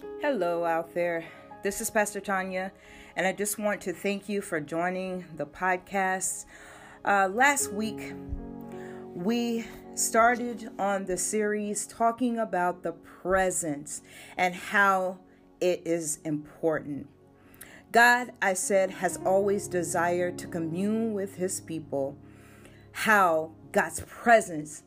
Hello, out there. This is Pastor Tanya, and I just want to thank you for joining the podcast. Uh, last week, we started on the series talking about the presence and how it is important. God, I said, has always desired to commune with his people. How God's presence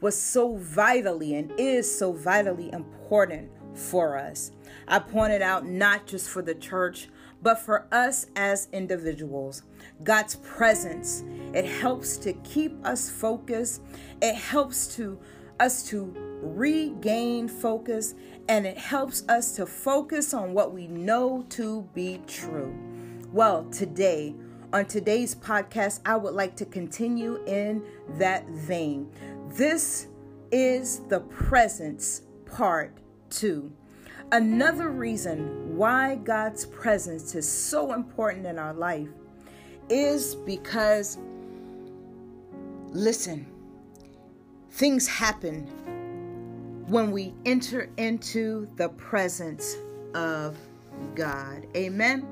was so vitally and is so vitally important for us. I pointed out not just for the church, but for us as individuals. God's presence, it helps to keep us focused. It helps to us to regain focus and it helps us to focus on what we know to be true. Well, today, on today's podcast, I would like to continue in that vein. This is the presence part two. Another reason why God's presence is so important in our life is because, listen, things happen when we enter into the presence of God. Amen.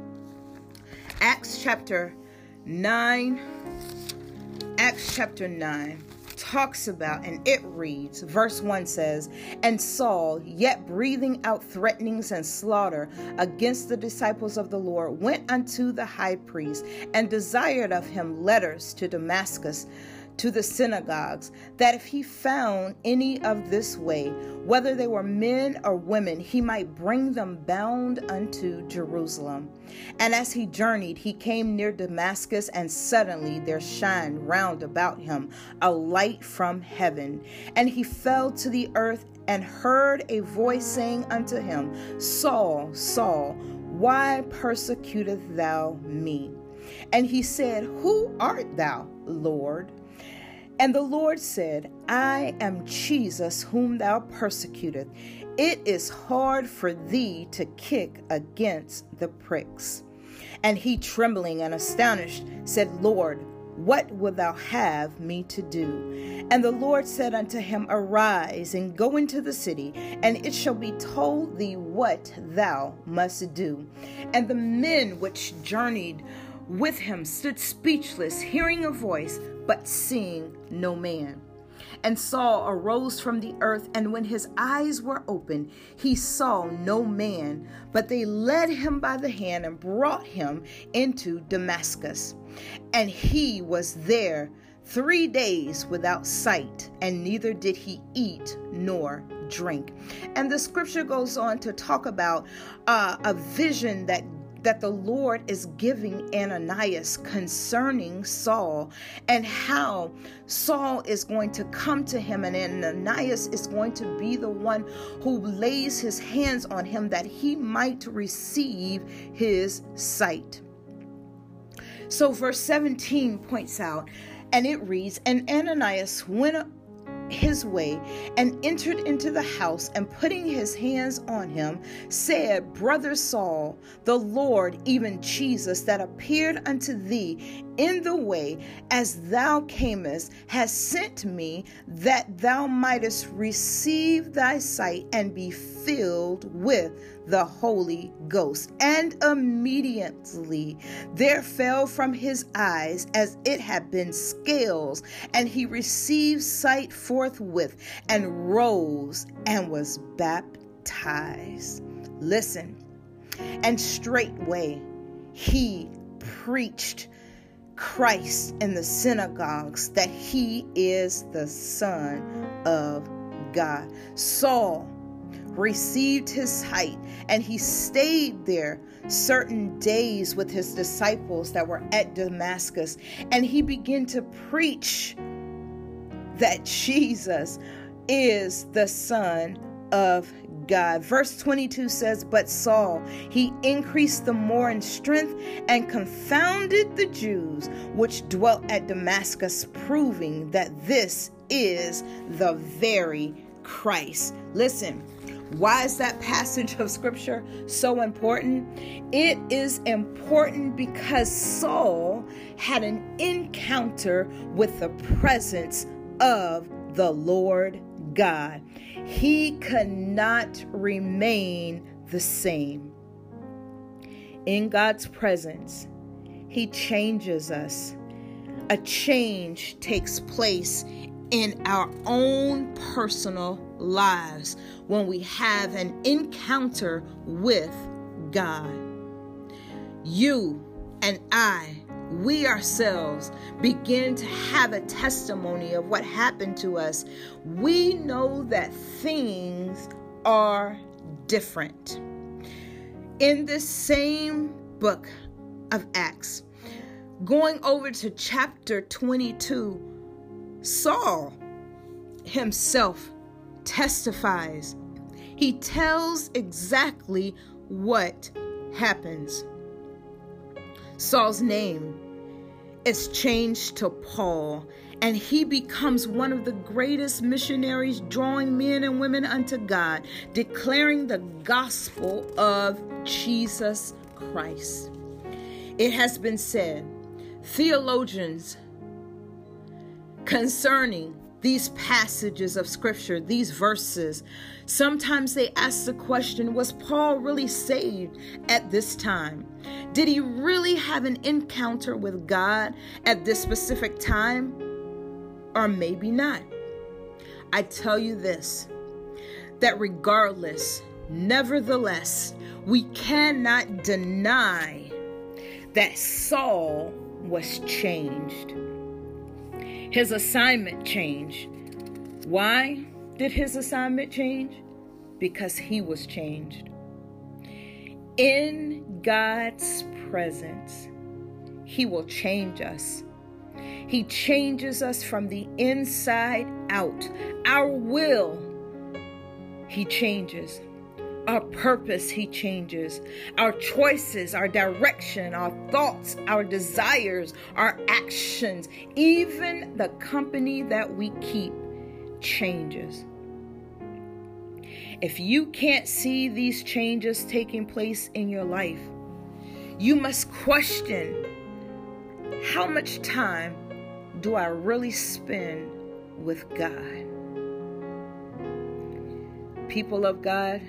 Acts chapter 9. Acts chapter 9 talks about, and it reads, verse 1 says, And Saul, yet breathing out threatenings and slaughter against the disciples of the Lord, went unto the high priest and desired of him letters to Damascus to the synagogues that if he found any of this way, whether they were men or women, he might bring them bound unto Jerusalem. And as he journeyed, he came near Damascus, and suddenly there shined round about him a light from heaven. And he fell to the earth and heard a voice saying unto him, Saul, Saul, why persecutest thou me? And he said, Who art thou, Lord? And the Lord said, I am Jesus, whom thou persecutest. It is hard for thee to kick against the pricks. And he, trembling and astonished, said, Lord, what wilt thou have me to do? And the Lord said unto him, Arise and go into the city, and it shall be told thee what thou must do. And the men which journeyed with him stood speechless, hearing a voice but seeing no man. And Saul arose from the earth, and when his eyes were opened, he saw no man, but they led him by the hand and brought him into Damascus. And he was there three days without sight, and neither did he eat nor drink. And the scripture goes on to talk about uh, a vision that that the Lord is giving Ananias concerning Saul and how Saul is going to come to him, and Ananias is going to be the one who lays his hands on him that he might receive his sight. So, verse 17 points out, and it reads, And Ananias went his way and entered into the house and putting his hands on him said brother saul the lord even jesus that appeared unto thee in the way as thou camest has sent me that thou mightest receive thy sight and be filled with the Holy Ghost. And immediately there fell from his eyes as it had been scales, and he received sight forthwith, and rose and was baptized. Listen, and straightway he preached Christ in the synagogues that he is the Son of God. Saul received his sight and he stayed there certain days with his disciples that were at Damascus and he began to preach that Jesus is the Son of God. Verse 22 says, But Saul, he increased the more in strength and confounded the Jews which dwelt at Damascus, proving that this is the very Christ. Listen, why is that passage of scripture so important? It is important because Saul had an encounter with the presence of the Lord God. He cannot remain the same. In God's presence, He changes us. A change takes place in our own personal lives when we have an encounter with God. You and I, we ourselves, begin to have a testimony of what happened to us. We know that things are different. In this same book of Acts, going over to chapter 22, Saul himself testifies. He tells exactly what happens. Saul's name is changed to Paul, and he becomes one of the greatest missionaries, drawing men and women unto God, declaring the gospel of Jesus Christ. It has been said, theologians concerning these passages of scripture, these verses, sometimes they ask the question Was Paul really saved at this time? Did he really have an encounter with God at this specific time? Or maybe not. I tell you this that regardless, nevertheless, we cannot deny that Saul was changed. His assignment changed. Why did his assignment change? Because he was changed. In God's presence, He will change us. He changes us from the inside out. Our will, He changes. Our purpose, He changes. Our choices, our direction, our thoughts, our desires, our actions, even the company that we keep changes. If you can't see these changes taking place in your life, you must question how much time do I really spend with God? People of God,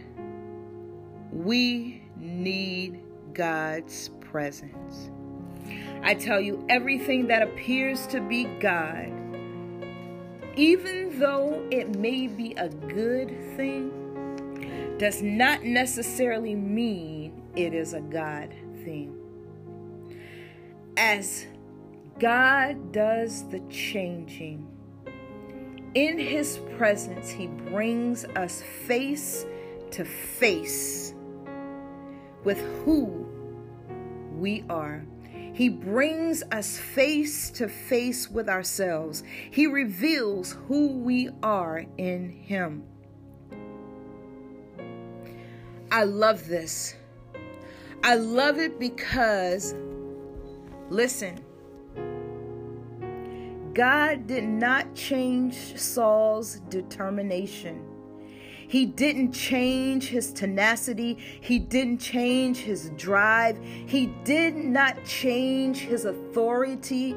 we need God's presence. I tell you, everything that appears to be God, even though it may be a good thing, does not necessarily mean it is a God thing. As God does the changing, in His presence, He brings us face to face with who we are. He brings us face to face with ourselves. He reveals who we are in Him. I love this. I love it because, listen, God did not change Saul's determination. He didn't change his tenacity. He didn't change his drive. He did not change his authority.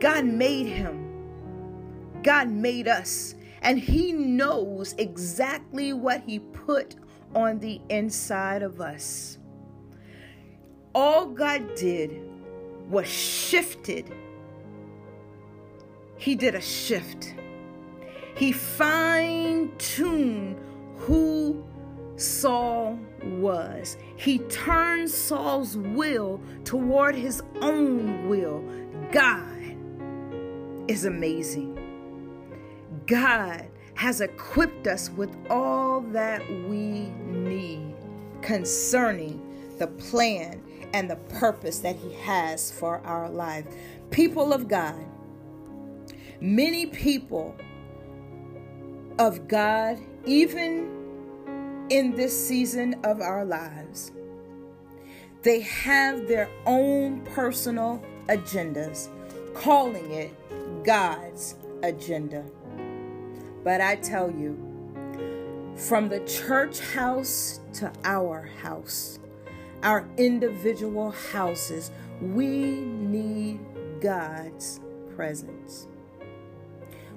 God made him. God made us. And He knows exactly what He put on the inside of us. All God did was shifted. He did a shift. He fine tuned who Saul was. He turned Saul's will toward his own will. God is amazing. God has equipped us with all that we need concerning the plan and the purpose that He has for our life. People of God, many people of God, even in this season of our lives, they have their own personal agendas, calling it God's agenda. But I tell you, from the church house to our house, our individual houses, we need God's presence.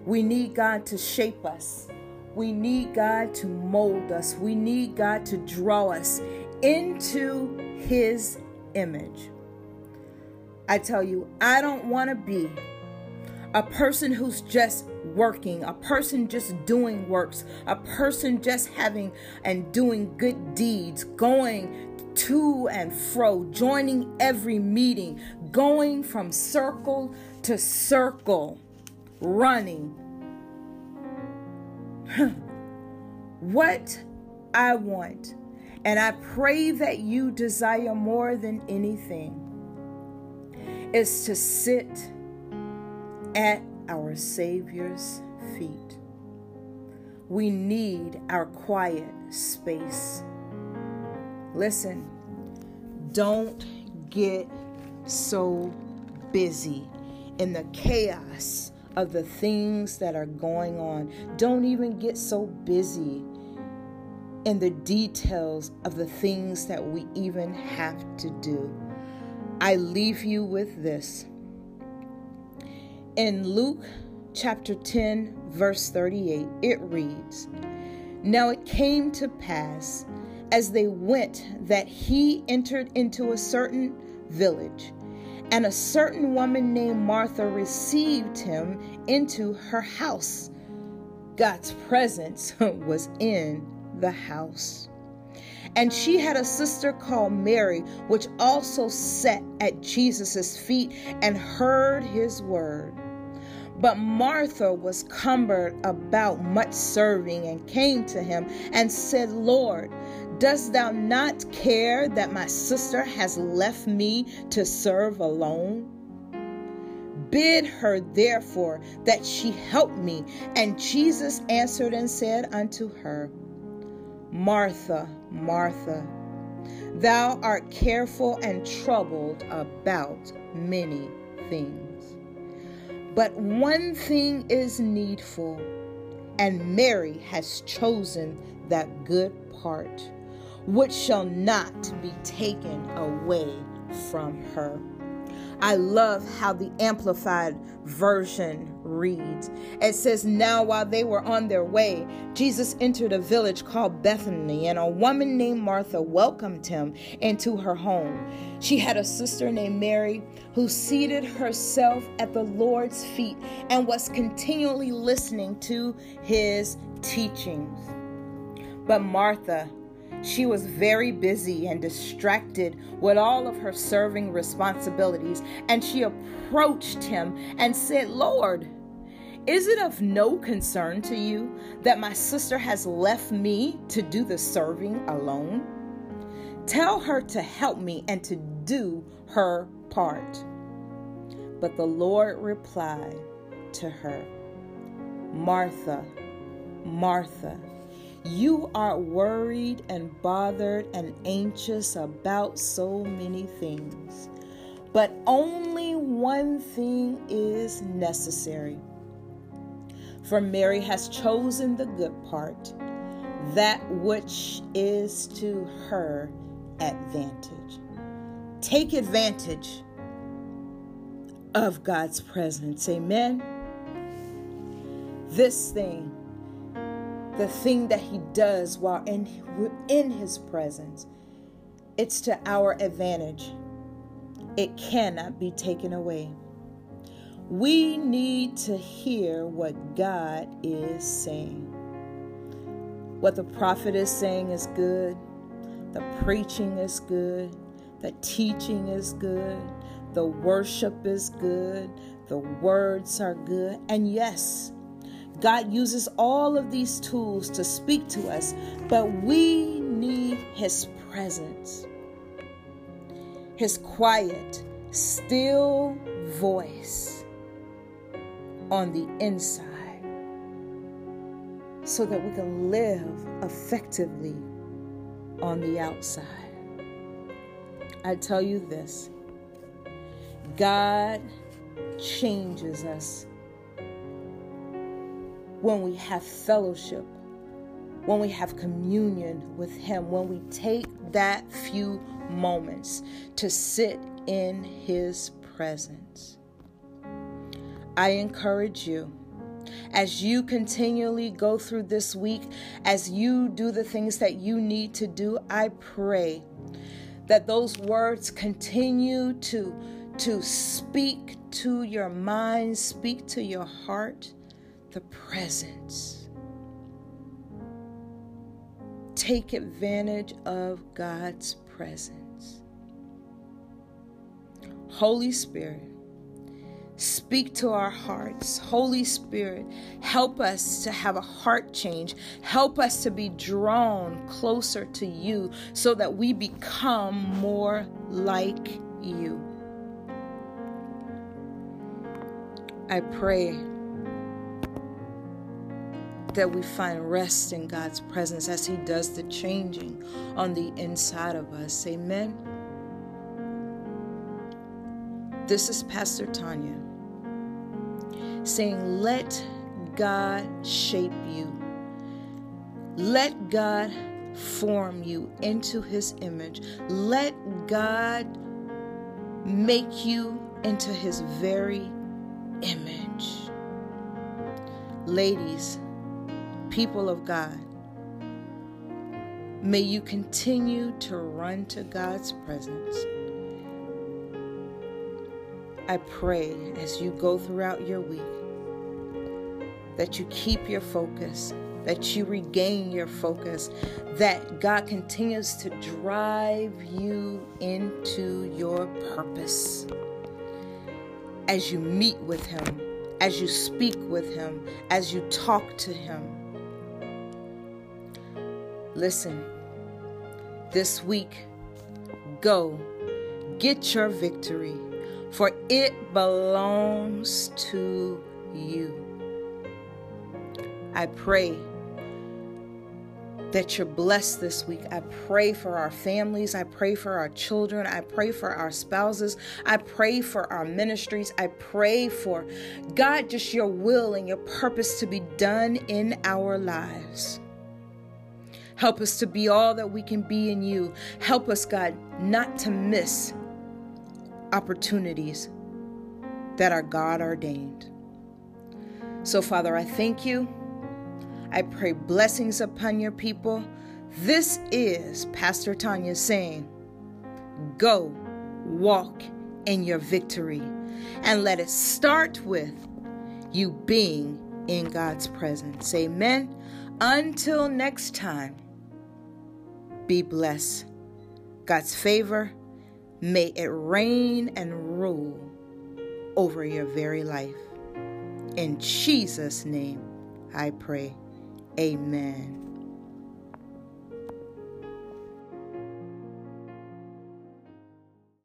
We need God to shape us we need God to mold us. We need God to draw us into His image. I tell you, I don't want to be a person who's just working, a person just doing works, a person just having and doing good deeds, going to and fro, joining every meeting, going from circle to circle, running. what I want, and I pray that you desire more than anything, is to sit at our Savior's feet. We need our quiet space. Listen, don't get so busy in the chaos of the things that are going on. Don't even get so busy in the details of the things that we even have to do. I leave you with this. In Luke chapter 10, verse 38, it reads Now it came to pass as they went that he entered into a certain village, and a certain woman named Martha received him into her house. God's presence was in the house. And she had a sister called Mary, which also sat at Jesus' feet and heard his word. But Martha was cumbered about much serving and came to him and said, Lord, dost thou not care that my sister has left me to serve alone? Bid her therefore that she help me. And Jesus answered and said unto her, Martha, Martha, thou art careful and troubled about many things. But one thing is needful, and Mary has chosen that good part, which shall not be taken away from her. I love how the Amplified Version reads. It says, Now while they were on their way, Jesus entered a village called Bethany, and a woman named Martha welcomed him into her home. She had a sister named Mary who seated herself at the Lord's feet and was continually listening to his teachings. But Martha, she was very busy and distracted with all of her serving responsibilities, and she approached him and said, Lord, is it of no concern to you that my sister has left me to do the serving alone? Tell her to help me and to do her part. But the Lord replied to her, Martha, Martha, you are worried and bothered and anxious about so many things, but only one thing is necessary. For Mary has chosen the good part, that which is to her advantage. Take advantage of God's presence. Amen. This thing the thing that he does while in, in his presence. It's to our advantage. It cannot be taken away. We need to hear what God is saying. What the prophet is saying is good. The preaching is good. The teaching is good. The worship is good. The words are good. And yes, God uses all of these tools to speak to us, but we need His presence. His quiet, still voice on the inside so that we can live effectively on the outside. I tell you this God changes us when we have fellowship, when we have communion with Him, when we take that few moments to sit in His presence. I encourage you as you continually go through this week, as you do the things that you need to do, I pray that those words continue to to speak to your mind, speak to your heart, the presence. Take advantage of God's presence. Holy Spirit, Speak to our hearts. Holy Spirit, help us to have a heart change. Help us to be drawn closer to you so that we become more like you. I pray that we find rest in God's presence as He does the changing on the inside of us. Amen. This is Pastor Tanya saying, Let God shape you. Let God form you into His image. Let God make you into His very image. Ladies, people of God, may you continue to run to God's presence I pray as you go throughout your week that you keep your focus, that you regain your focus, that God continues to drive you into your purpose. As you meet with Him, as you speak with Him, as you talk to Him. Listen, this week, go get your victory for it belongs to you. I pray that you're blessed this week. I pray for our families. I pray for our children. I pray for our spouses. I pray for our ministries. I pray for God, just your will and your purpose to be done in our lives. Help us to be all that we can be in you. Help us, God, not to miss opportunities that are God ordained. So, Father, I thank you. I pray blessings upon your people. This is Pastor Tanya saying, Go walk in your victory. And let it start with you being in God's presence. Amen. Until next time, be blessed. God's favor May it reign and rule over your very life. In Jesus' name, I pray. Amen.